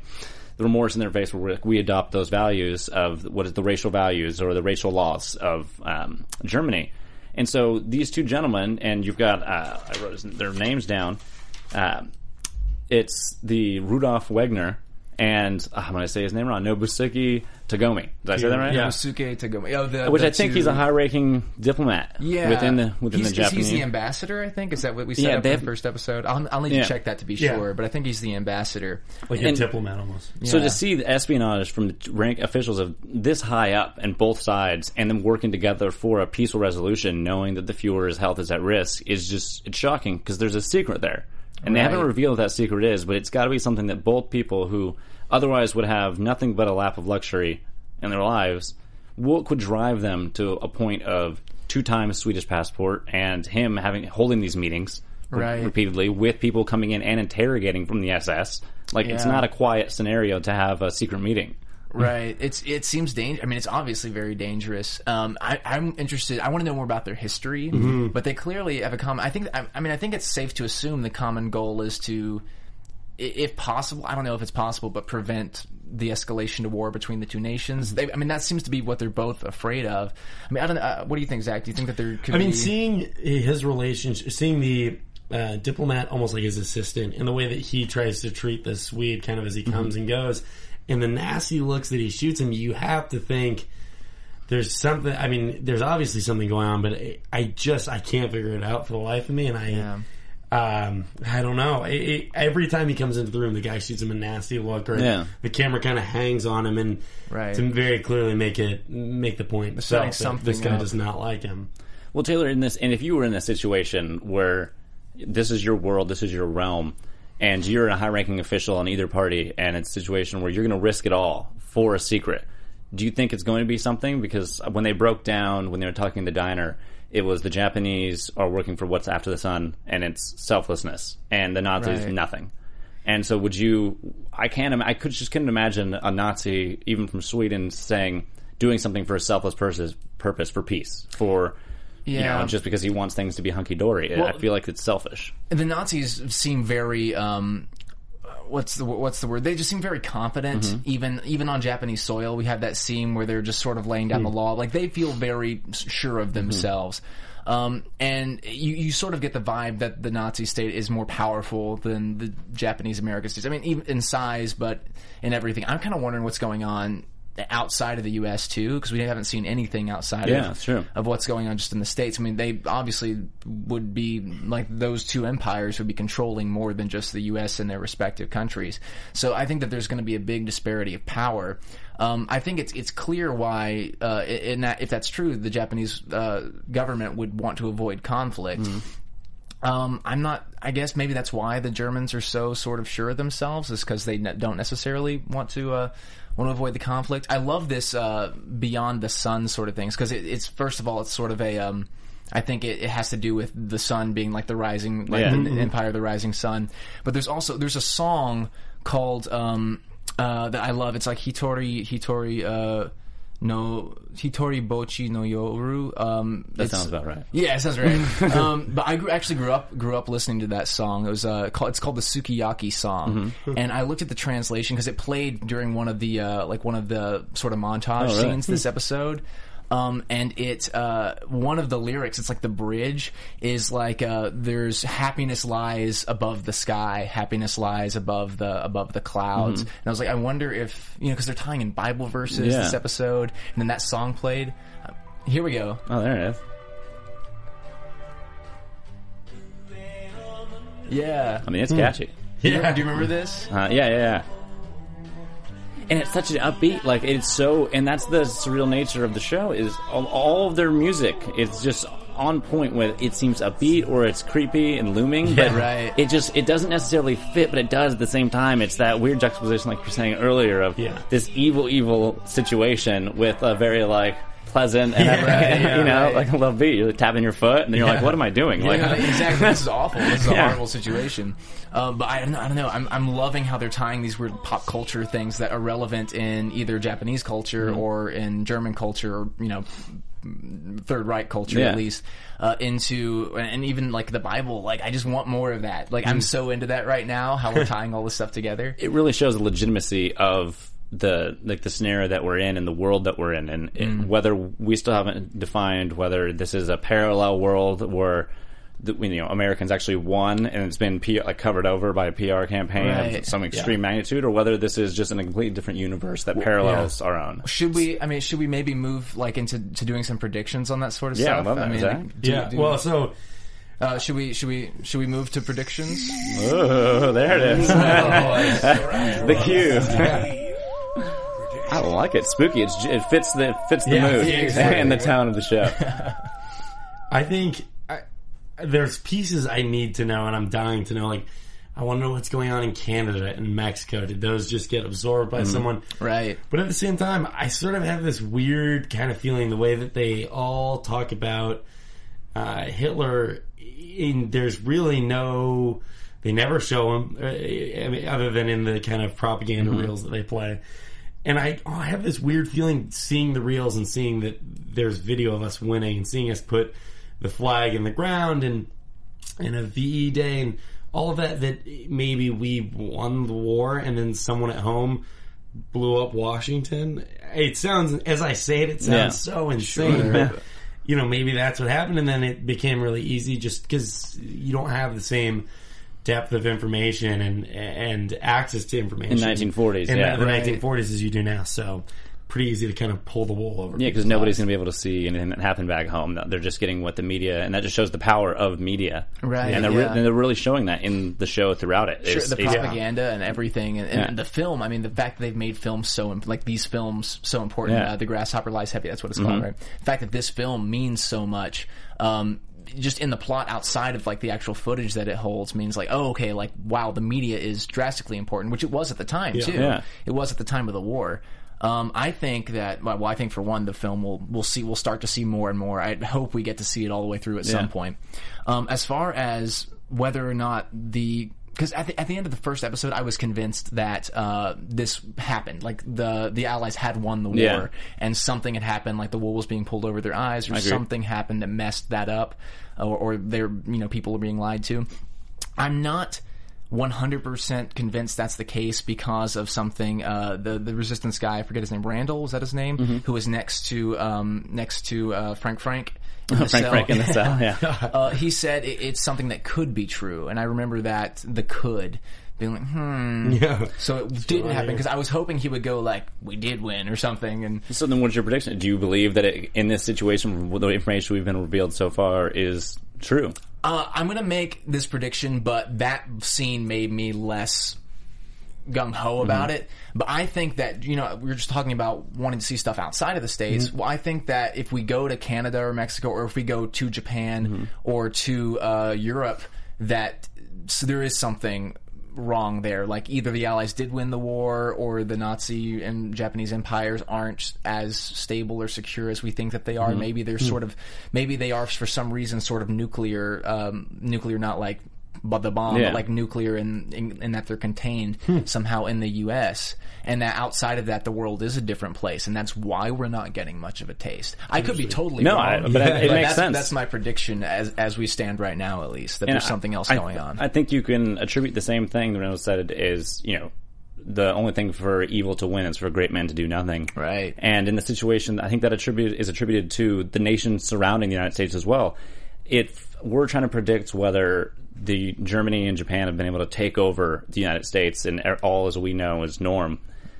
the remorse in their face where we adopt those values of what is the racial values or the racial laws of um, Germany. And so these two gentlemen, and you've got uh, I wrote their names down. Um it's the Rudolph Wegner and uh, I'm going to say his name wrong. Nobusuke Tagomi. Did I say that right? Yeah. Nobusuke Tagomi. Oh, the, Which the I think two- he's a high-ranking diplomat Yeah, within the within he's, the Japanese. He's the ambassador, I think. Is that what we said Yeah, up they in have- the first episode? I'll, I'll need Yeah. to check that to be Yeah. sure, but I think he's the ambassador. like And- a diplomat almost. So to see the espionage from the rank officials of this high up and both sides, and them working together for a peaceful resolution, knowing that the Fuhrer's health is at risk, is just it's shocking because there's a secret there, and they haven't revealed what that secret is. But it's got to be something that both people who otherwise would have nothing but a lap of luxury in their lives, what could drive them to a point of two times Swedish passport and him having holding these meetings. re- Right. repeatedly with people coming in and interrogating from the SS. Like it's not a quiet scenario to have a secret meeting. Right. It's it seems dangerous. I mean, it's obviously very dangerous. Um, I, I'm interested. I want to know more about their history, but they clearly have a common. I think. I, I mean, I think it's safe to assume the common goal is to, i- if possible, I don't know if it's possible, but prevent the escalation to war between the two nations. They, I mean, that seems to be what they're both afraid of. I mean, I don't. know. Uh, what do you think, Zach? Do you think that there could I mean, be? seeing his relationship, seeing the uh, diplomat almost like his assistant, and the way that he tries to treat the Swede kind of as he Mm-hmm. comes and goes, and the nasty looks that he shoots him, you have to think there's something. I mean, there's obviously something going on, but I, I just I can't figure it out for the life of me, and I. Yeah. Um, I don't know. It, it, every time he comes into the room, the guy shoots him a nasty look, or Yeah. the camera kind of hangs on him, and Right. to very clearly make it make the point himself that this guy up. does not like him. Well, Taylor, in this, and if you were in this situation where this is your world, this is your realm, and you're a high-ranking official on either party, and it's a situation where you're going to risk it all for a secret, do you think it's going to be something? Because when they broke down, when they were talking in the diner, it was the Japanese are working for what's after the sun, and it's selflessness, and the Nazis Right. nothing. And so, would you? I can't. I could just couldn't imagine a Nazi, even from Sweden, saying doing something for a selfless purpose, purpose for peace, for you Yeah. know, just because he wants things to be hunky dory. I feel like it's selfish. the Nazis seem very um, what's the what's the word? They just seem very confident, Mm-hmm. even even on Japanese soil. We have that scene where they're just sort of laying down the law, like they feel very sure of themselves. Um, and you, you sort of get the vibe that the Nazi state is more powerful than the Japanese American states. I mean, even in size, but in everything. I'm kind of wondering what's going on outside of the U.S. too, because we haven't seen anything outside Yeah, of, true. of what's going on just in the states. I mean, they obviously would be like those two empires would be controlling more than just the U.S. and their respective countries. So I think that there's going to be a big disparity of power. Um, I think it's it's clear why, uh, in that if that's true, the Japanese uh, government would want to avoid conflict. Um, I'm not. I guess maybe that's why the Germans are so sort of sure of themselves, is because they ne- don't necessarily want to uh, want to avoid the conflict. I love this uh, beyond the sun sort of things because it, it's first of all, it's sort of a. Um, I think it, it has to do with the sun being like the rising, like Yeah. the Empire of the Rising Sun. But there's also there's a song called um, uh, that I love. It's like Hitori Hitori. Uh, no Hitori Bochi no Yoru. Um, That sounds about right. yeah, it sounds right. um, but I grew, actually grew up grew up listening to that song. It was uh, called, it's called the Sukiyaki song, Mm-hmm. and I looked at the translation because it played during one of the uh, like one of the sort of montage Oh, really? scenes this episode. Um, and it uh, one of the lyrics, it's like the bridge is like uh, there's happiness lies above the sky, happiness lies above the above the clouds. And I was like, I wonder if you know because they're tying in Bible verses Mm-hmm. Yeah. this episode, and then that song played. Here we go. Oh, there it is. Yeah. I mean, it's catchy. Yeah. Do you remember this? Uh, yeah, yeah, yeah. And it's such an upbeat, like it's so, and that's the surreal nature of the show. Is all, all of their music, it's just on point with it seems upbeat or it's creepy and looming, but right. it just it doesn't necessarily fit, but it does at the same time. It's that weird juxtaposition, like you're saying earlier, of Yeah. this evil, evil situation with a very like pleasant and right, you know right. like a little beat. You're tapping your foot, and then you're like, "What am I doing?" Like, Yeah, exactly. This is awful. This is a Yeah. horrible situation. Um, but I don't know. I don't know. I'm, I'm loving how they're tying these weird pop culture things that are relevant in either Japanese culture Mm-hmm. or in German culture, or you know, Third Reich culture Yeah. at least, uh, into and even like the Bible. Like I just want more of that. Like I'm Mm. so into that right now. How we're tying all this stuff together. it really shows the legitimacy of the like the scenario that we're in and the world that we're in, and it- Mm. whether we still haven't defined whether this is a parallel world where. The, you know, Americans actually won, and it's been P- like covered over by a PR campaign of some extreme magnitude, or whether this is just in a completely different universe that parallels our own. Should we? I mean, should we maybe move like into to doing some predictions on that sort of Yeah, stuff? love that, I mean, Zach. like, do- Yeah. do- well, so uh, should we? Should we? Should we move to predictions? Oh, there it is. the cue. I like it. Spooky. It's, it fits the it fits the Yeah, mood yeah, exactly. and the tone of the show. I think I, there's pieces I need to know, and I'm dying to know. Like, I want to know what's going on in Canada and Mexico. Did those just get absorbed by someone? Right. But at the same time, I sort of have this weird kind of feeling the way that they all talk about uh, Hitler. In, there's really no. They never show him, uh, I mean, other than in the kind of propaganda reels that they play. And I, oh, I have this weird feeling seeing the reels and seeing that there's video of us winning and seeing us put the flag in the ground and and a VE day and all of that that maybe we won the war and then someone at home blew up Washington. It sounds as I say it, it sounds Yeah. so insane. but, you know, maybe that's what happened, and then it became really easy just because you don't have the same depth of information and and access to information In 1940s, in yeah. the Right. 1940s as you do now. So pretty easy to kind of pull the wool over. Yeah, because nobody's going to be able to see anything that happened back home. They're just getting what the media, and that just shows the power of media. Right, And they're, re- and they're really showing that in the show throughout it. Sure, It's- the it's- propaganda and everything, and, and Yeah. the film. I mean, the fact that they've made films so im- like these films so important. Yeah. Mm-hmm. Uh, the grasshopper lies heavy. That's what it's called, right? The fact that this film means so much. Um, just in the plot outside of like the actual footage that it holds means like oh okay like wow the media is drastically important which it was at the time too. Yeah. it was at the time of the war. Um, I think that well I think for one the film will we'll see we'll start to see more and more. I hope we get to see it all the way through at some point. Um, as far as whether or not the because at the, at the end of the first episode, I was convinced that uh, this happened. Like the the Allies had won the war, Yeah. and something had happened. Like the wool was being pulled over their eyes, or something happened that messed that up, or, or they're you know people are being lied to. I'm not 100% convinced that's the case because of something uh, the the resistance guy I forget his name Randall was that his name Mm-hmm. who was next to um, next to uh, Frank Frank in the Frank cell. Frank in the cell, yeah. uh, he said it, it's something that could be true and I remember that the could being like hmm Yeah. so it didn't happen because I was hoping he would go like we did win or something and So then, what's your prediction? Do you believe that it, in this situation, the information we've been revealed so far is true? Uh, I'm gonna make this prediction, but that scene made me less gung ho about mm-hmm. it. But I think that you know we were just talking about wanting to see stuff outside of the states. Mm-hmm. Well, I think that if we go to Canada or Mexico, or if we go to Japan mm-hmm. or to uh, Europe, that so there is something wrong there. Like either the Allies did win the war, or the Nazi and Japanese empires aren't as stable or secure as we think that they are. Maybe they're sort of, maybe they are for some reason sort of nuclear, um, nuclear, not like but the bomb, Yeah. but like nuclear, in, in, in that they're contained hmm. somehow in the U.S. And that outside of that, the world is a different place, and that's why we're not getting much of a taste. I could be totally No, wrong, I- but it- it makes that's, sense. That's my prediction as as we stand right now, at least that And there's I- something else I- going on. I think you can attribute the same thing that Reynolds said is, you know, the only thing for evil to win is for great men to do nothing. Right. And in the situation, I think that attribute is attributed to the nations surrounding the United States as well. If we're trying to predict whether the Germany and Japan have been able to take over the United States and all as we know is norm,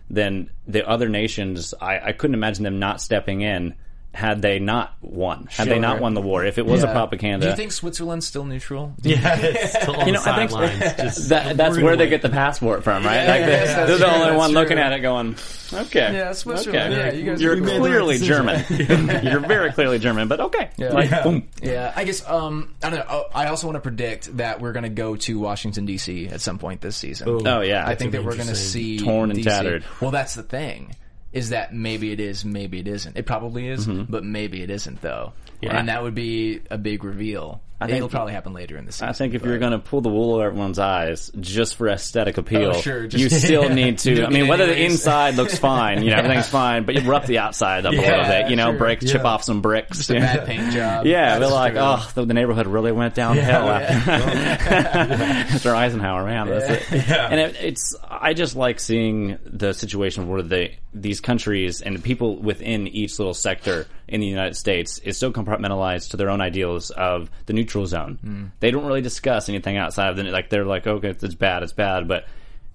then the other nations, I, I couldn't imagine them not stepping in had they not won, had they not won the war. If it was a Yeah. propaganda, Do you think Switzerland's still neutral? Yeah, it's still on you know, the I think sidelines. just that, that's rooting where they get the passport from, right? Yeah, like they, yes, that's they're the only that's one looking at it, going, "Okay, Yeah, Switzerland, okay. yeah, you guys You're are cool. clearly You made the German. You're very clearly German, but okay, like Yeah. boom. Yeah, I guess. Um, I don't know. Oh, I also want to predict that we're going to go to Washington D.C. at some point this season. Ooh. Oh yeah, I think that we're going to see Torn and DC. tattered. Well, that's the thing. Is that maybe it is, maybe it isn't. It probably is, mm-hmm. but maybe it isn't though. Yeah. And that would be a big reveal. I think- It'll probably happen later in the season. I think if but- you're going to pull the wool over everyone's eyes just for aesthetic oh, appeal, Oh, sure, just- you still need to. I mean, whether the inside looks fine, you know, everything's fine, but you rough the outside up a little bit, you know, sure. break, chip off some bricks. Just a bad paint job. Yeah, they're like, true. oh, the, the neighborhood really went downhill Yeah. after Mr. Eisenhower, man. That's it. And it, it's, I just like seeing the situation where they, these countries and people within each little sector in the United States is so compartmentalized to their own ideals of the neutral zone. Hmm. They don't really discuss anything outside of the, like, they're like, okay, it's bad, it's bad, but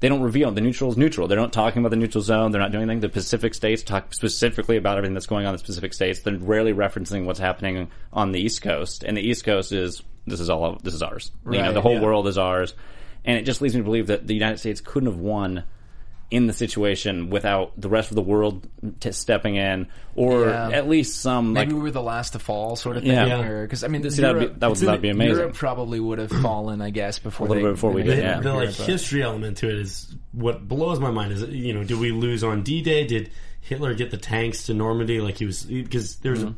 they don't reveal the neutral is neutral. They're not talking about the neutral zone. They're not doing anything. The Pacific states talk specifically about everything that's going on in the Pacific states. They're rarely referencing what's happening on the East Coast. And the East Coast is this is all this is ours. you know, the whole yeah. world is ours. And it just leads me to believe that the United States couldn't have won in the situation without the rest of the world t- stepping in, or Yeah. at least some Maybe like we were the last to fall, sort of thing. Yeah. Because I mean, See, that'd Europe, be- that would- that'd be amazing. Europe probably would have fallen, I guess, before A little they, bit before we did, made it yeah. the like but- history element to it is what blows my mind is you know did we lose on D-Day did Hitler get the tanks to Normandy like he was because there's Mm-hmm.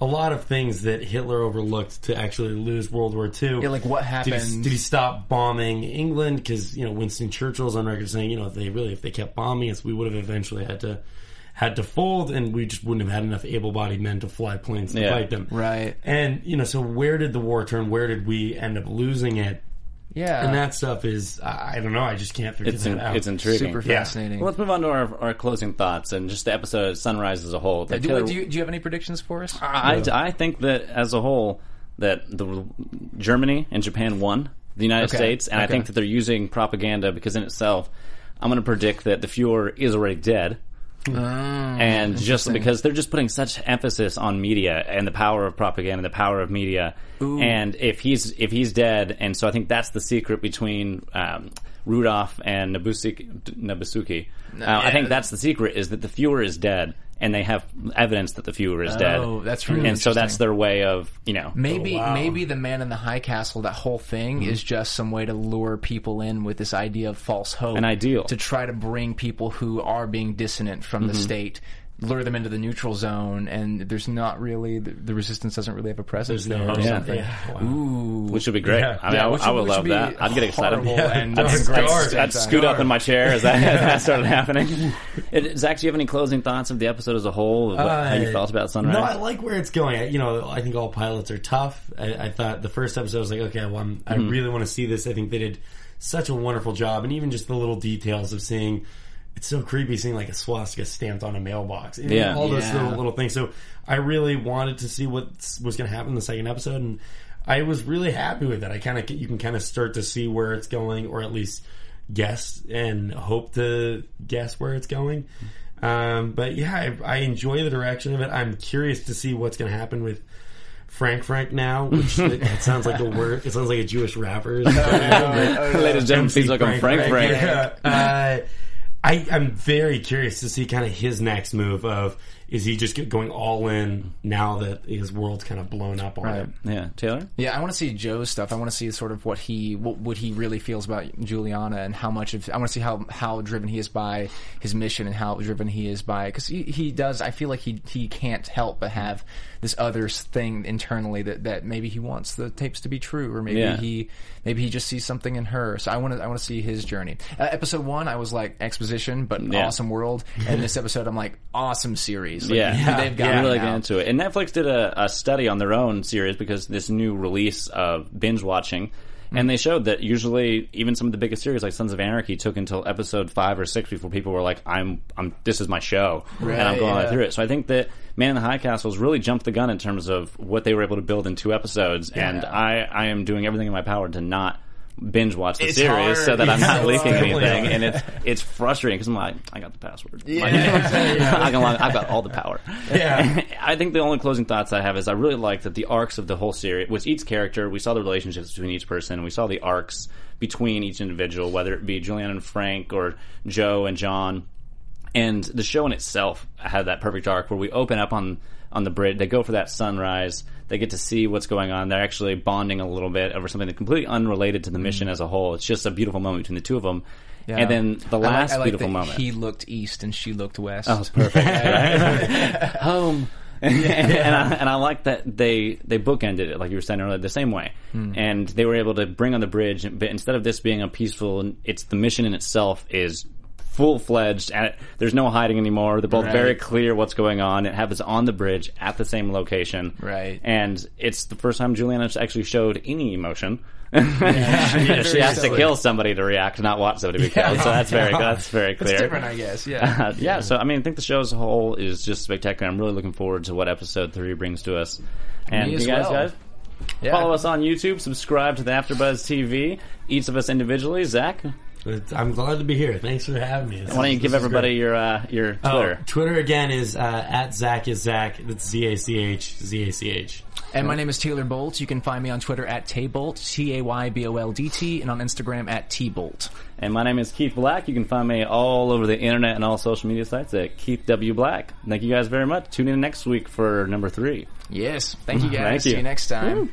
A, a lot of things that Hitler overlooked to actually lose World War II Yeah, like what did he, happened? did he stop bombing England because you know Winston Churchill's on record saying you know if they really if they kept bombing us we would have eventually had to had to fold and we just wouldn't have had enough able-bodied men to fly planes to Yeah. fight them Right. and you know so where did the war turn where did we end up losing it yeah, and that stuff is I, I don't know. I just can't figure it's that in, out. it's intriguing. super Yeah. fascinating. Well, let's move on to our, our closing thoughts and just the episode of Sunrise as a whole. The do, killer- do, you, do you have any predictions for us? I, I think that as a whole, that the Germany and Japan won the United Okay. States, and I think that they're using propaganda because in itself, I'm going to predict that the Fuhrer is already dead. And just because they're just putting such emphasis on media and the power of propaganda, the power of media, and if he's if he's dead, and so I think that's the secret between um, Rudolph and Nabusuki. Nabusuki. Uh, I think that's the secret is that the Fuhrer is dead, and they have evidence that the Fuhrer is dead. Oh, that's really and so that's their way of you know Maybe Oh, wow. maybe the man in the high castle, that whole thing Mm-hmm. is just some way to lure people in with this idea of false hope. An ideal. To try to bring people who are being dissonant from Mm-hmm. the state, lure them into the neutral zone, and there's not really, the, the resistance doesn't really have a presence There's there no or Yeah. something. Yeah, wow. Ooh. which would be great. Yeah. I mean, Yeah, I, which I would- would love that. I'd get excited. horrible and I'd, dark. I'd, I'd scoot up in my chair as that, as that started happening. It- Zach, do you have any closing thoughts of the episode as a whole? Of what, how you Uh, felt about Sunrise? No, I like where it's going. I, you know, I think all pilots are tough. I, I thought the first episode was like, okay, well, I'm, I Mm-hmm. really want to see this. I think they did such a wonderful job, and even just the little details of seeing. It's so creepy seeing like a swastika stamped on a mailbox. And Yeah. all those Yeah. little little things. So I really wanted to see what was going to happen in the second episode, and I was really happy with it. I kind of you can kind of start to see where it's going, or at least guess and hope to guess where it's going. Um, but yeah, I, I enjoy the direction of it. I'm curious to see what's going to happen with Frank Frank now, which it, it sounds like a word. It sounds like a Jewish rapper. Ladies and gentlemen, please welcome Frank Frank. Yeah. Uh, I, I'm very curious to see kind of his next move of is he just get- going all in now that his world's kind of blown up on Right. him. Yeah, Taylor. Yeah, I want to see Joe's stuff. I want to see sort of what he what, what he really feels about Juliana and how much of I want to see how how driven he is by his mission and how driven he is by because he, he does. I feel like he he can't help but have this other thing internally that that maybe he wants the tapes to be true or maybe Yeah. he maybe he just sees something in her. So I want to I want to see his journey. Uh, episode one, I was like exposition, but Yeah. awesome world. And this episode, I'm like awesome series. Like, Yeah, they've got I'm really now. into it. And Netflix did a, a study on their own series because this new release of binge watching. And they showed that usually even some of the biggest series like Sons of Anarchy took until episode five or six before people were like, "I'm, I'm, this is my show," and I'm going yeah. through it. So I think that Man in the High Castles really jumped the gun in terms of what they were able to build in two episodes. And I, I am doing everything in my power to not binge watch the It's series hard. so that I'm not leaking anything. hard. And it's it's frustrating because I'm like, I got the password. Yeah. Like, I can log- I've got all the power. Yeah. I think the only closing thoughts I have is I really like that the arcs of the whole series, with each character, we saw the relationships between each person, we saw the arcs between each individual, whether it be Julian and Frank or Joe and John. And the show in itself had that perfect arc where we open up on on the bridge. They go for that sunrise. They get to see what's going on. They're actually bonding a little bit over something that's completely unrelated to the mission as a whole. It's just a beautiful moment between the two of them. Yeah. And then the I like- last I like beautiful moment. He looked east and she looked west. Oh, perfect. Home. and, I, and I like that they they bookended it like you were saying earlier the same way, Hmm. and they were able to bring on the bridge. But instead of this being a peaceful, it's the mission in itself is full fledged, and there's no hiding anymore. They're both Right. very clear what's going on. It happens on the bridge at the same location, Right. And it's the first time Juliana actually showed any emotion. she has to kill somebody to react, not watch somebody be killed. So that's very that's very clear. It's different, I guess. Yeah. Uh, yeah, so I mean, I think the show as a whole is just spectacular. I'm really looking forward to what episode three brings to us. And Me you guys, well. guys, yeah. follow us on YouTube, subscribe to the AfterBuzz TV. Each of us individually. Zach, But I'm glad to be here. Thanks for having me. This don't you give everybody great. your uh, your Oh, Twitter? Twitter again is uh, at Zach is Zach. That's Z A C H Z A C H. And my name is Taylor Boldt. You can find me on Twitter at Tayboldt, T A Y B O L D T, and on Instagram at T Boldt. And my name is Keith Black. You can find me all over the internet and all social media sites at Keith W Black. Thank you guys very much. Tune in next week for number three. Yes. Thank you guys. Thank See you. you next time.